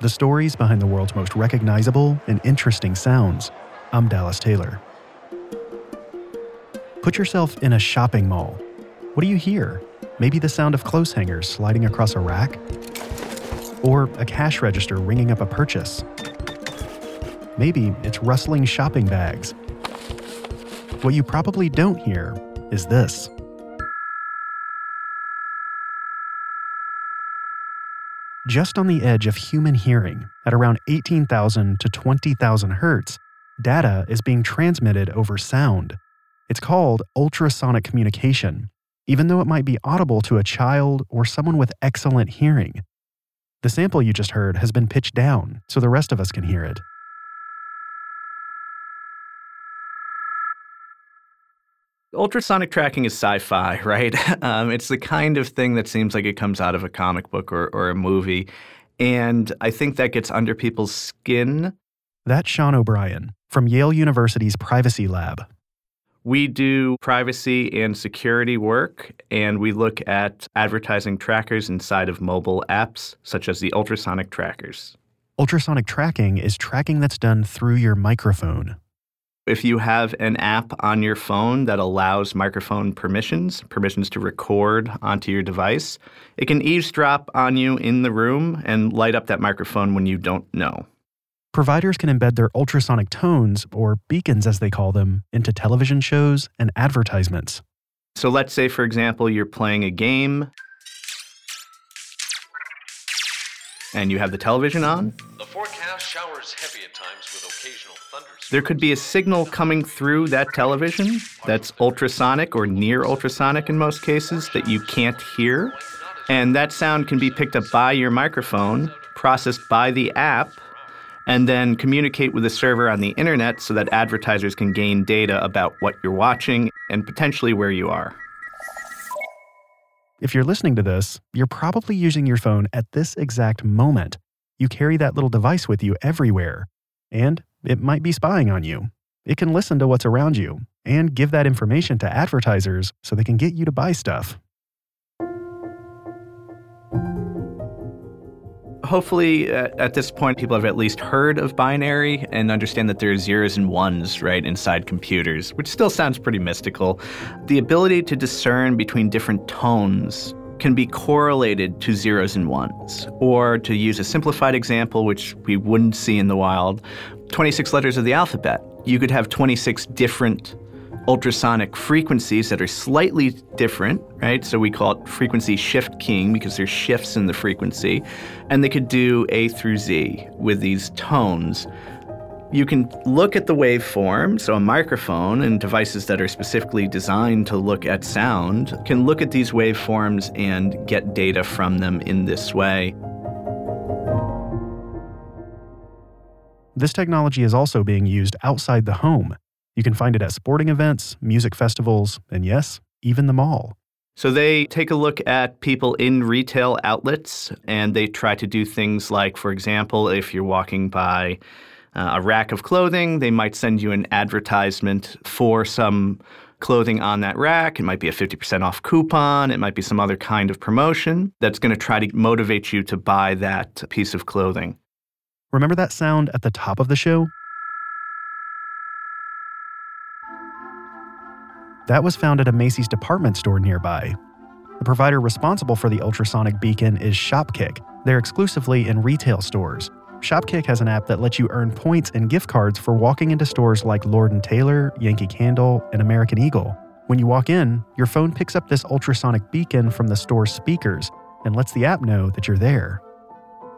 the stories behind the world's most recognizable and interesting sounds. I'm Dallas Taylor. Put yourself in a shopping mall. What do you hear? Maybe the sound of clothes hangers sliding across a rack? Or a cash register ringing up a purchase? Maybe it's rustling shopping bags. What you probably don't hear is this. Just on the edge of human hearing, at around 18,000 to 20,000 hertz, data is being transmitted over sound. It's called ultrasonic communication, even though it might be audible to a child or someone with excellent hearing. The sample you just heard has been pitched down so the rest of us can hear it. Ultrasonic tracking is sci fi, right? Um, it's the kind of thing that seems like it comes out of a comic book or, or a movie. And I think that gets under people's skin. That's Sean O'Brien from Yale University's Privacy Lab. We do privacy and security work, and we look at advertising trackers inside of mobile apps, such as the ultrasonic trackers. Ultrasonic tracking is tracking that's done through your microphone. If you have an app on your phone that allows microphone permissions, permissions to record onto your device, it can eavesdrop on you in the room and light up that microphone when you don't know. Providers can embed their ultrasonic tones, or beacons as they call them, into television shows and advertisements. So let's say, for example, you're playing a game and you have the television on. The forecast showers heavy at times with occasional thunderstorms. There could be a signal coming through that television that's ultrasonic or near ultrasonic in most cases that you can't hear. And that sound can be picked up by your microphone, processed by the app, and then communicate with the server on the internet so that advertisers can gain data about what you're watching and potentially where you are. If you're listening to this, you're probably using your phone at this exact moment. You carry that little device with you everywhere, and it might be spying on you. It can listen to what's around you and give that information to advertisers so they can get you to buy stuff. Hopefully uh, at this point people have at least heard of binary and understand that there are zeros and ones right inside computers which still sounds pretty mystical. The ability to discern between different tones can be correlated to zeros and ones. Or to use a simplified example which we wouldn't see in the wild 26 letters of the alphabet. You could have 26 different ultrasonic frequencies that are slightly different, right? So we call it frequency shift keying because there's shifts in the frequency. And they could do A through Z with these tones. You can look at the waveform, so a microphone and devices that are specifically designed to look at sound can look at these waveforms and get data from them in this way. This technology is also being used outside the home. You can find it at sporting events, music festivals, and yes, even the mall. So they take a look at people in retail outlets and they try to do things like, for example, if you're walking by uh, a rack of clothing, they might send you an advertisement for some clothing on that rack. It might be a 50% off coupon. It might be some other kind of promotion that's going to try to motivate you to buy that piece of clothing. Remember that sound at the top of the show? That was found at a Macy's department store nearby. The provider responsible for the ultrasonic beacon is Shopkick. They're exclusively in retail stores. Shopkick has an app that lets you earn points and gift cards for walking into stores like Lord & Taylor, Yankee Candle, and American Eagle. When you walk in, your phone picks up this ultrasonic beacon from the store's speakers and lets the app know that you're there.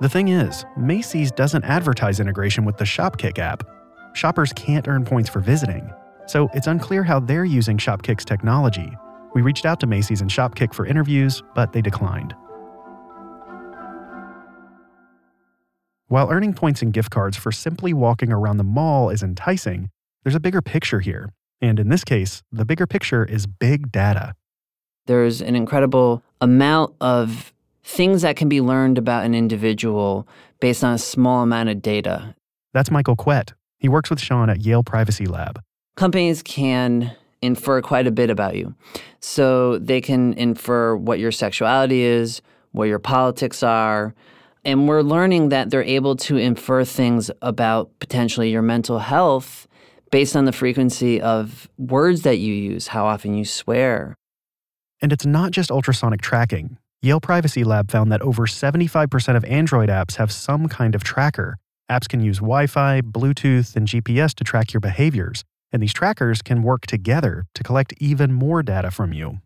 The thing is, Macy's doesn't advertise integration with the Shopkick app. Shoppers can't earn points for visiting, so it's unclear how they're using Shopkick's technology. We reached out to Macy's and Shopkick for interviews, but they declined. While earning points and gift cards for simply walking around the mall is enticing, there's a bigger picture here. And in this case, the bigger picture is big data. There's an incredible amount of things that can be learned about an individual based on a small amount of data. That's Michael Kwet. He works with Sean at Yale Privacy Lab. Companies can infer quite a bit about you. So they can infer what your sexuality is, what your politics are, and we're learning that they're able to infer things about potentially your mental health based on the frequency of words that you use, how often you swear. And it's not just ultrasonic tracking. Yale Privacy Lab found that over 75% of Android apps have some kind of tracker. Apps can use Wi Fi, Bluetooth, and GPS to track your behaviors, and these trackers can work together to collect even more data from you.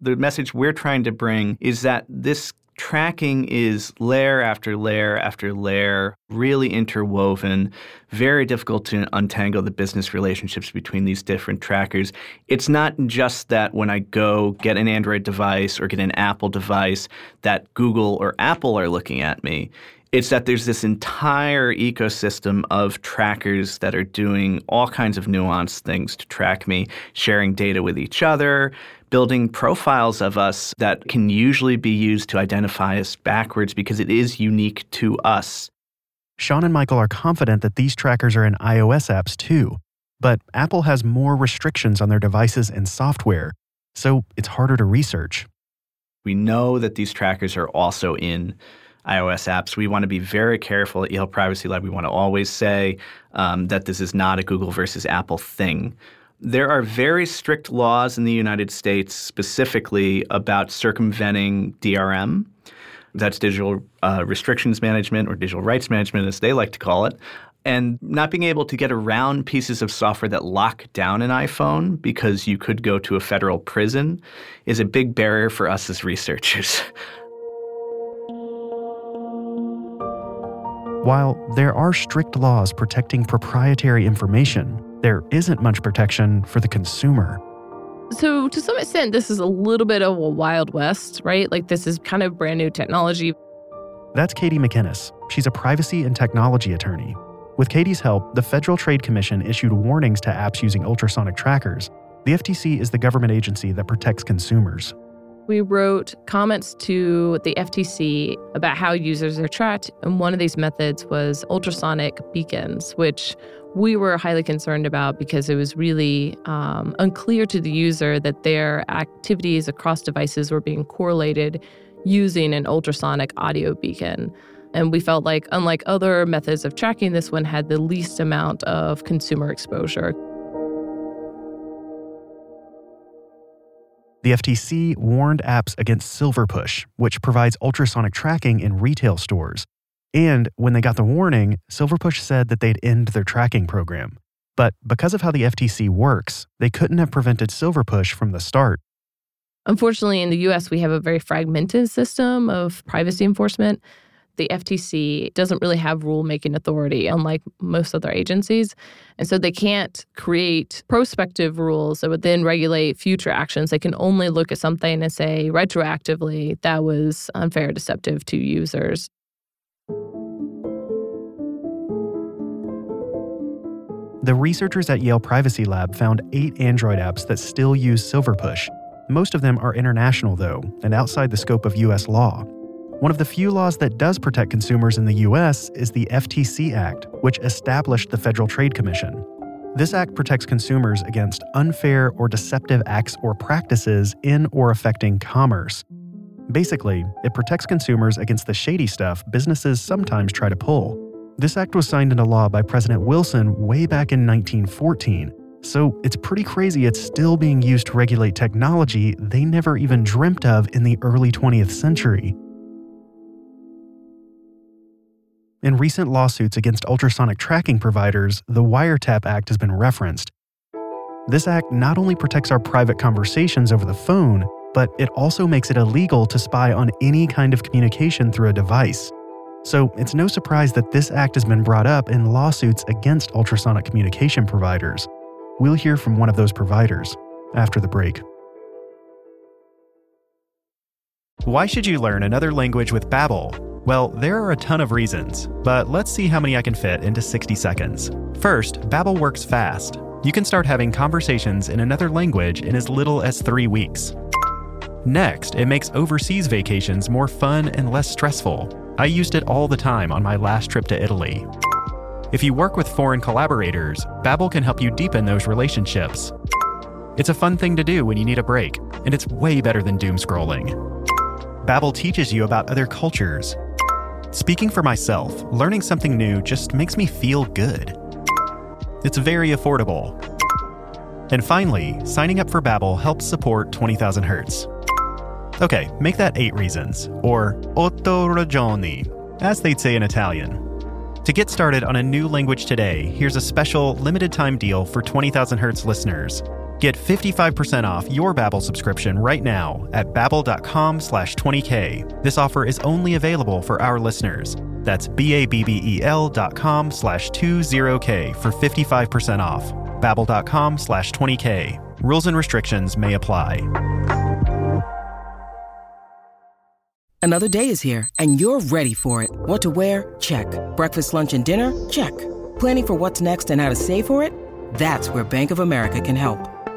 The message we're trying to bring is that this tracking is layer after layer after layer, really interwoven, very difficult to untangle the business relationships between these different trackers. It's not just that when I go get an Android device or get an Apple device that Google or Apple are looking at me. It's that there's this entire ecosystem of trackers that are doing all kinds of nuanced things to track me, sharing data with each other, building profiles of us that can usually be used to identify us backwards because it is unique to us. Sean and Michael are confident that these trackers are in iOS apps too, but Apple has more restrictions on their devices and software, so it's harder to research. We know that these trackers are also in iOS apps. We want to be very careful at Yale Privacy Lab. We want to always say um, that this is not a Google versus Apple thing. There are very strict laws in the United States specifically about circumventing DRM. That's digital uh, restrictions management or digital rights management, as they like to call it. And not being able to get around pieces of software that lock down an iPhone because you could go to a federal prison is a big barrier for us as researchers. While there are strict laws protecting proprietary information, there isn't much protection for the consumer. So, to some extent, this is a little bit of a Wild West, right? Like, this is kind of brand new technology. That's Katie McInnis. She's a privacy and technology attorney. With Katie's help, the Federal Trade Commission issued warnings to apps using ultrasonic trackers. The FTC is the government agency that protects consumers. We wrote comments to the FTC about how users are tracked, and one of these methods was ultrasonic beacons, which we were highly concerned about because it was really um, unclear to the user that their activities across devices were being correlated using an ultrasonic audio beacon. And we felt like, unlike other methods of tracking, this one had the least amount of consumer exposure. The FTC warned apps against Silver Push, which provides ultrasonic tracking in retail stores. And when they got the warning, Silver Push said that they'd end their tracking program. But because of how the FTC works, they couldn't have prevented Silver Push from the start. Unfortunately, in the US, we have a very fragmented system of privacy enforcement the FTC doesn't really have rulemaking authority, unlike most other agencies. And so they can't create prospective rules that would then regulate future actions. They can only look at something and say retroactively that was unfair, deceptive to users. The researchers at Yale Privacy Lab found eight Android apps that still use Silverpush. Most of them are international, though, and outside the scope of U.S. law. One of the few laws that does protect consumers in the US is the FTC Act, which established the Federal Trade Commission. This act protects consumers against unfair or deceptive acts or practices in or affecting commerce. Basically, it protects consumers against the shady stuff businesses sometimes try to pull. This act was signed into law by President Wilson way back in 1914, so it's pretty crazy it's still being used to regulate technology they never even dreamt of in the early 20th century. In recent lawsuits against ultrasonic tracking providers, the Wiretap Act has been referenced. This act not only protects our private conversations over the phone, but it also makes it illegal to spy on any kind of communication through a device. So it's no surprise that this act has been brought up in lawsuits against ultrasonic communication providers. We'll hear from one of those providers after the break. Why should you learn another language with Babbel? Well, there are a ton of reasons, but let's see how many I can fit into 60 seconds. First, Babbel works fast. You can start having conversations in another language in as little as 3 weeks. Next, it makes overseas vacations more fun and less stressful. I used it all the time on my last trip to Italy. If you work with foreign collaborators, Babbel can help you deepen those relationships. It's a fun thing to do when you need a break, and it's way better than doom scrolling. Babbel teaches you about other cultures. Speaking for myself, learning something new just makes me feel good. It's very affordable. And finally, signing up for Babbel helps support 20,000 Hertz. Okay, make that 8 reasons, or otto ragioni, as they'd say in Italian. To get started on a new language today, here's a special limited time deal for 20,000 Hertz listeners. Get 55% off your Babbel subscription right now at babbel.com slash 20k. This offer is only available for our listeners. That's B-A-B-B-E-L dot com slash 20k for 55% off. babbel.com slash 20k. Rules and restrictions may apply. Another day is here, and you're ready for it. What to wear? Check. Breakfast, lunch, and dinner? Check. Planning for what's next and how to save for it? That's where Bank of America can help.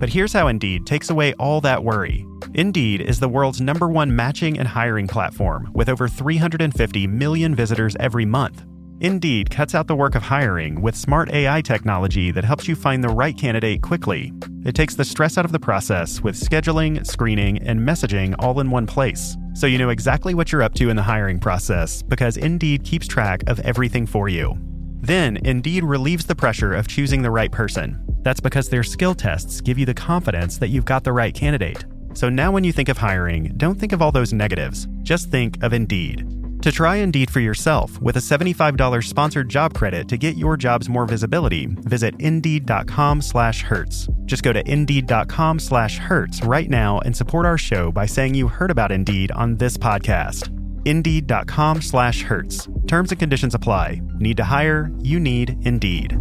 But here's how Indeed takes away all that worry. Indeed is the world's number one matching and hiring platform with over 350 million visitors every month. Indeed cuts out the work of hiring with smart AI technology that helps you find the right candidate quickly. It takes the stress out of the process with scheduling, screening, and messaging all in one place. So you know exactly what you're up to in the hiring process because Indeed keeps track of everything for you. Then, Indeed relieves the pressure of choosing the right person. That's because their skill tests give you the confidence that you've got the right candidate. So now when you think of hiring, don't think of all those negatives. Just think of Indeed. To try Indeed for yourself with a $75 sponsored job credit to get your jobs more visibility, visit Indeed.com slash Hertz. Just go to Indeed.com slash Hertz right now and support our show by saying you heard about Indeed on this podcast. Indeed.com slash Hertz. Terms and conditions apply. Need to hire? You need Indeed.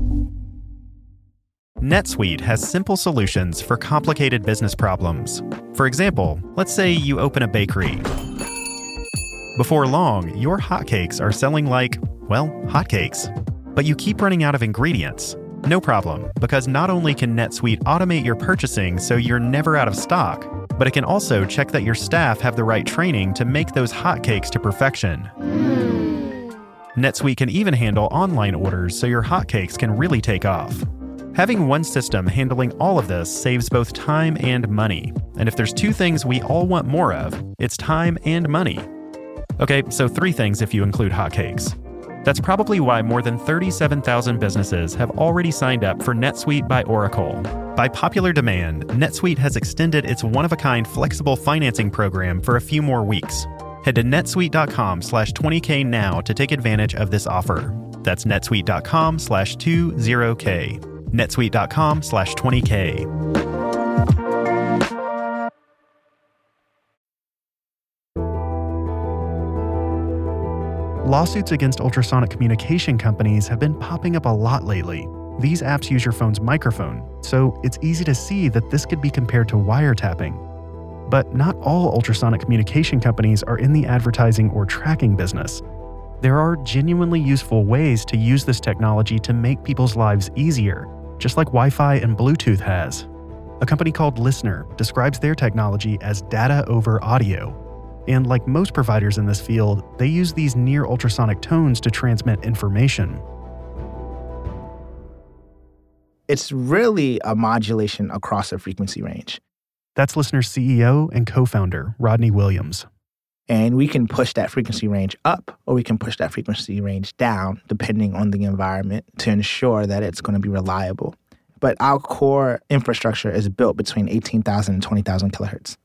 NetSuite has simple solutions for complicated business problems. For example, let's say you open a bakery. Before long, your hotcakes are selling like, well, hotcakes. But you keep running out of ingredients. No problem, because not only can NetSuite automate your purchasing so you're never out of stock, but it can also check that your staff have the right training to make those hotcakes to perfection. Hmm. NetSuite can even handle online orders so your hotcakes can really take off. Having one system handling all of this saves both time and money. And if there's two things we all want more of, it's time and money. Okay, so three things if you include hotcakes. That's probably why more than 37,000 businesses have already signed up for NetSuite by Oracle. By popular demand, NetSuite has extended its one-of-a-kind flexible financing program for a few more weeks. Head to netsuite.com slash 20k now to take advantage of this offer. That's netsuite.com slash 20k. netsuite.com slash 20k. Lawsuits against ultrasonic communication companies have been popping up a lot lately. These apps use your phone's microphone, so it's easy to see that this could be compared to wiretapping. But not all ultrasonic communication companies are in the advertising or tracking business. There are genuinely useful ways to use this technology to make people's lives easier, just like Wi Fi and Bluetooth has. A company called LISNR describes their technology as data over audio. And like most providers in this field, they use these near ultrasonic tones to transmit information. It's really a modulation across a frequency range. That's LISNR's CEO and co founder, Rodney Williams. And we can push that frequency range up or we can push that frequency range down depending on the environment to ensure that it's going to be reliable. But our core infrastructure is built between 18,000 and 20,000 kilohertz.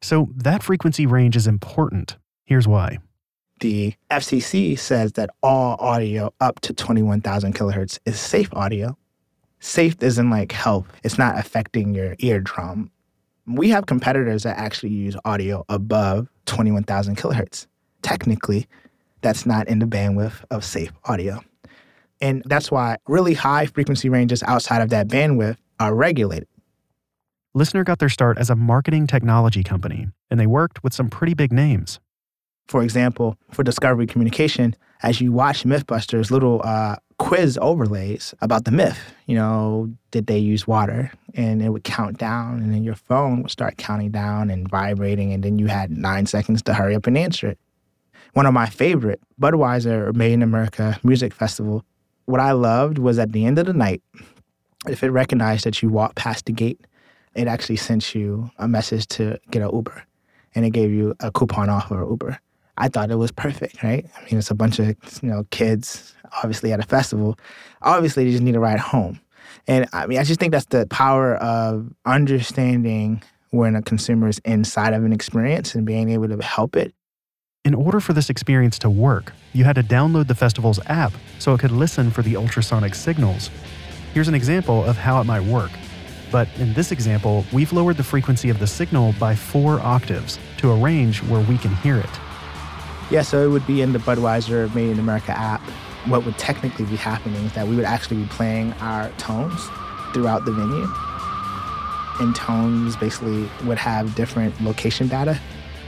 So that frequency range is important. Here's why. the FCC says that all audio up to 21,000 kilohertz is safe audio. Safe isn't like health, it's not affecting your eardrum. We have competitors that actually use audio above 21,000 kilohertz. Technically, that's not in the bandwidth of safe audio. And that's why really high frequency ranges outside of that bandwidth are regulated. LISNR got their start as a marketing technology company, and they worked with some pretty big names. For example, for Discovery Communication, as you watch Mythbusters, little uh, quiz overlays about the myth. You know, did they use water? And it would count down, and then your phone would start counting down and vibrating, and then you had nine seconds to hurry up and answer it. One of my favorite, Budweiser Made in America Music Festival, what I loved was at the end of the night, if it recognized that you walked past the gate, it actually sent you a message to get an Uber and it gave you a coupon off of Uber. I thought it was perfect, right? I mean, it's a bunch of you know kids, obviously at a festival. Obviously, they just need a ride home, and I mean, I just think that's the power of understanding when a consumer is inside of an experience and being able to help it. In order for this experience to work, you had to download the festival's app so it could listen for the ultrasonic signals. Here's an example of how it might work. But in this example, we've lowered the frequency of the signal by four octaves to a range where we can hear it. Yeah, so it would be in the Budweiser Made in America app. What would technically be happening is that we would actually be playing our tones throughout the venue. And tones basically would have different location data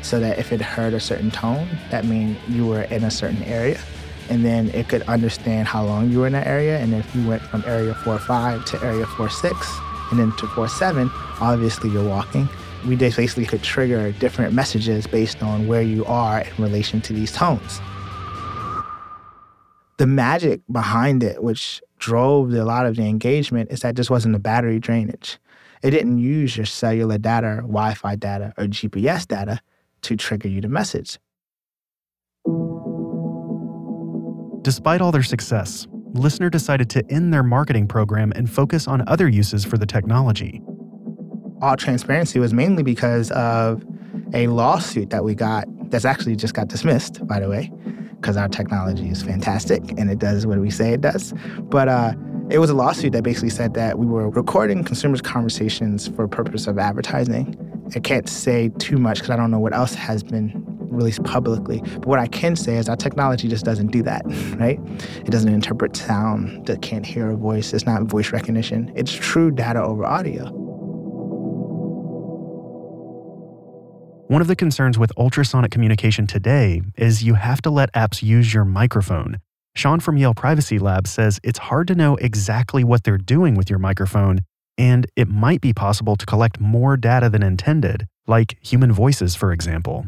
so that if it heard a certain tone, that means you were in a certain area. And then it could understand how long you were in that area. And if you went from area 4-5 to area 4-6 and then to 4-7, obviously you're walking we just basically could trigger different messages based on where you are in relation to these tones. The magic behind it, which drove a lot of the engagement, is that this wasn't a battery drainage. It didn't use your cellular data, Wi Fi data, or GPS data to trigger you the message. Despite all their success, LISNR decided to end their marketing program and focus on other uses for the technology all transparency was mainly because of a lawsuit that we got that's actually just got dismissed, by the way, because our technology is fantastic and it does what we say it does. But uh, it was a lawsuit that basically said that we were recording consumers' conversations for purpose of advertising. I can't say too much because I don't know what else has been released publicly. But what I can say is our technology just doesn't do that, right? It doesn't interpret sound, it can't hear a voice, it's not voice recognition. It's true data over audio. One of the concerns with ultrasonic communication today is you have to let apps use your microphone. Sean from Yale Privacy Lab says it's hard to know exactly what they're doing with your microphone, and it might be possible to collect more data than intended, like human voices, for example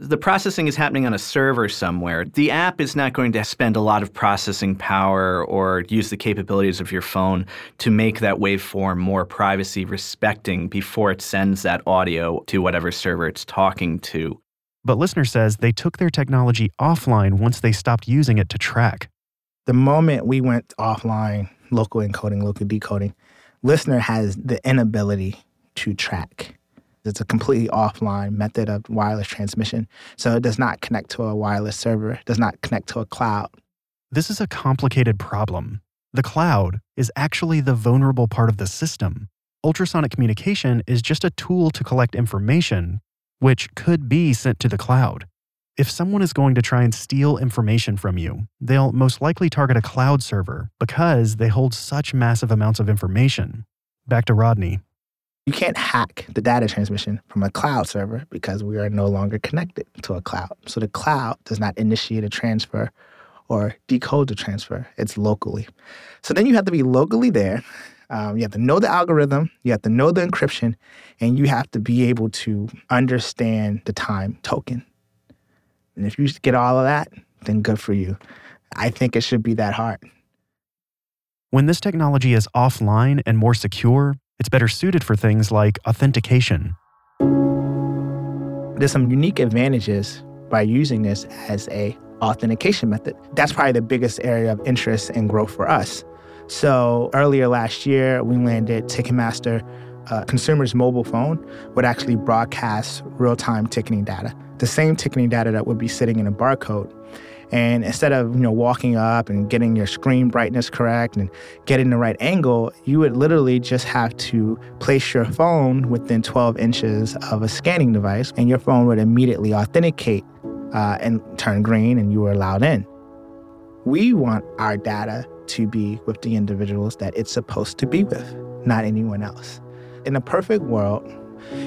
the processing is happening on a server somewhere. The app is not going to spend a lot of processing power or use the capabilities of your phone to make that waveform more privacy respecting before it sends that audio to whatever server it's talking to. But LISNR says they took their technology offline once they stopped using it to track. The moment we went offline, local encoding, local decoding, LISNR has the inability to track. It's a completely offline method of wireless transmission. So it does not connect to a wireless server, does not connect to a cloud. This is a complicated problem. The cloud is actually the vulnerable part of the system. Ultrasonic communication is just a tool to collect information, which could be sent to the cloud. If someone is going to try and steal information from you, they'll most likely target a cloud server because they hold such massive amounts of information. Back to Rodney. You can't hack the data transmission from a cloud server because we are no longer connected to a cloud. So the cloud does not initiate a transfer or decode the transfer, it's locally. So then you have to be locally there. Um, you have to know the algorithm, you have to know the encryption, and you have to be able to understand the time token. And if you get all of that, then good for you. I think it should be that hard. When this technology is offline and more secure, it's better suited for things like authentication. There's some unique advantages by using this as a authentication method. That's probably the biggest area of interest and growth for us. So earlier last year, we landed Ticketmaster. A consumer's mobile phone would actually broadcast real-time ticketing data the same ticketing data that would be sitting in a barcode. And instead of you know walking up and getting your screen brightness correct and getting the right angle, you would literally just have to place your phone within 12 inches of a scanning device, and your phone would immediately authenticate uh, and turn green, and you were allowed in. We want our data to be with the individuals that it's supposed to be with, not anyone else. In a perfect world,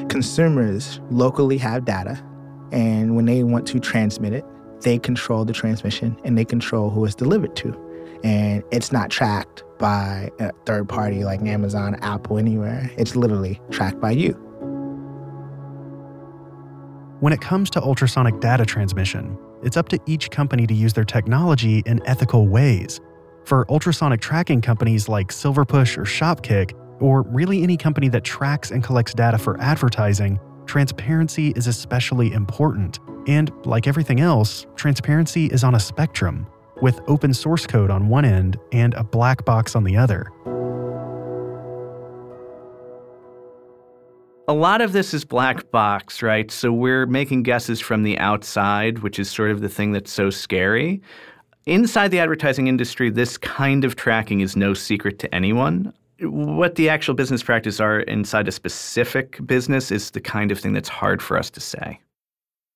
consumers locally have data, and when they want to transmit it, they control the transmission and they control who it's delivered to. And it's not tracked by a third party like Amazon, Apple, anywhere. It's literally tracked by you. When it comes to ultrasonic data transmission, it's up to each company to use their technology in ethical ways. For ultrasonic tracking companies like Silverpush or Shopkick, or really any company that tracks and collects data for advertising, transparency is especially important. And like everything else, transparency is on a spectrum, with open source code on one end and a black box on the other. A lot of this is black box, right? So we're making guesses from the outside, which is sort of the thing that's so scary. Inside the advertising industry, this kind of tracking is no secret to anyone. What the actual business practices are inside a specific business is the kind of thing that's hard for us to say.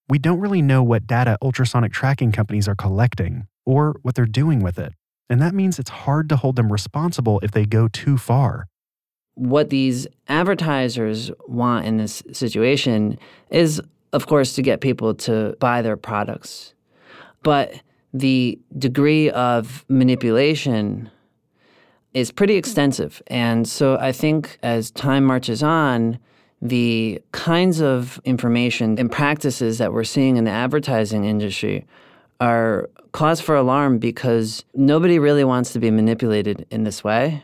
We don't really know what data ultrasonic tracking companies are collecting or what they're doing with it. And that means it's hard to hold them responsible if they go too far. What these advertisers want in this situation is, of course, to get people to buy their products. But the degree of manipulation is pretty extensive. And so I think as time marches on, the kinds of information and practices that we're seeing in the advertising industry are cause for alarm because nobody really wants to be manipulated in this way.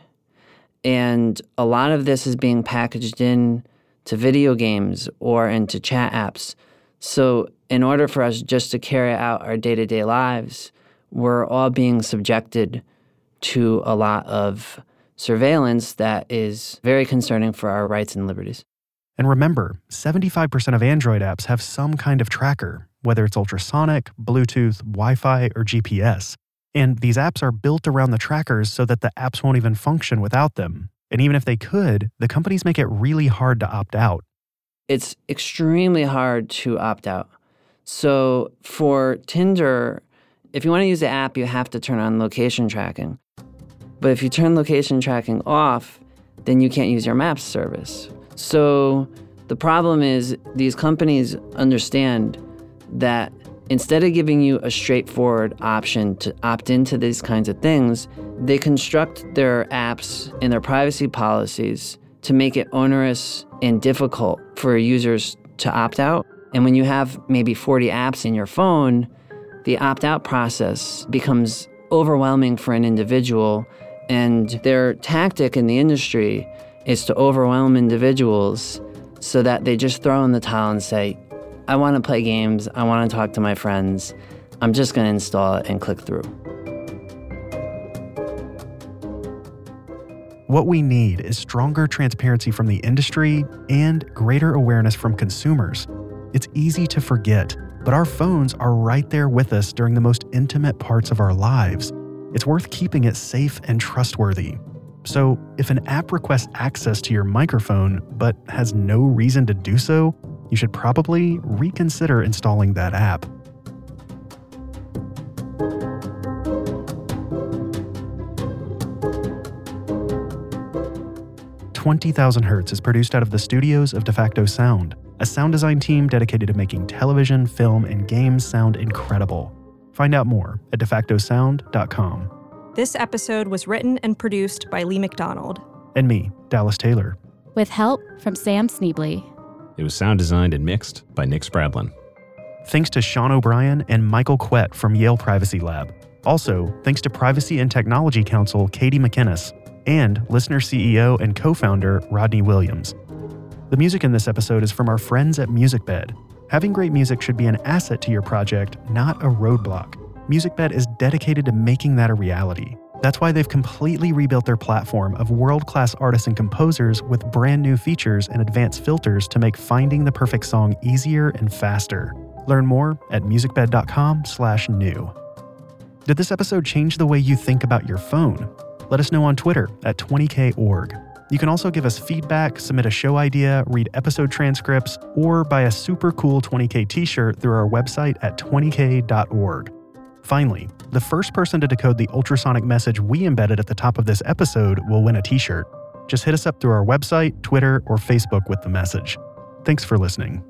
And a lot of this is being packaged in to video games or into chat apps. So, in order for us just to carry out our day to day lives, we're all being subjected to a lot of surveillance that is very concerning for our rights and liberties. And remember, 75% of Android apps have some kind of tracker, whether it's ultrasonic, Bluetooth, Wi Fi, or GPS. And these apps are built around the trackers so that the apps won't even function without them. And even if they could, the companies make it really hard to opt out. It's extremely hard to opt out. So for Tinder, if you want to use the app, you have to turn on location tracking. But if you turn location tracking off, then you can't use your Maps service. So the problem is these companies understand that instead of giving you a straightforward option to opt into these kinds of things, they construct their apps and their privacy policies to make it onerous and difficult for users to opt out. And when you have maybe 40 apps in your phone, the opt out process becomes overwhelming for an individual. And their tactic in the industry is to overwhelm individuals so that they just throw in the towel and say, I want to play games, I want to talk to my friends, I'm just going to install it and click through. What we need is stronger transparency from the industry and greater awareness from consumers. It's easy to forget, but our phones are right there with us during the most intimate parts of our lives. It's worth keeping it safe and trustworthy. So, if an app requests access to your microphone but has no reason to do so, you should probably reconsider installing that app. Twenty Thousand Hertz is produced out of the studios of DeFacto Sound, a sound design team dedicated to making television, film, and games sound incredible. Find out more at defactosound.com. This episode was written and produced by Lee McDonald. And me, Dallas Taylor. With help from Sam Schneble. It was sound designed and mixed by Nick Spradlin. Thanks to Sean O'Brien and Michael Kwet from Yale Privacy Lab. Also, thanks to Privacy and Technology Counsel Katie McInnis and LISNR CEO and co founder Rodney Williams. The music in this episode is from our friends at MusicBed. Having great music should be an asset to your project, not a roadblock. MusicBed is dedicated to making that a reality. That's why they've completely rebuilt their platform of world class artists and composers with brand new features and advanced filters to make finding the perfect song easier and faster. Learn more at musicbed.com slash new. Did this episode change the way you think about your phone? Let us know on Twitter at 20korg. You can also give us feedback, submit a show idea, read episode transcripts, or buy a super cool 20k t shirt through our website at 20k.org. Finally, the first person to decode the ultrasonic message we embedded at the top of this episode will win a t shirt. Just hit us up through our website, Twitter, or Facebook with the message. Thanks for listening.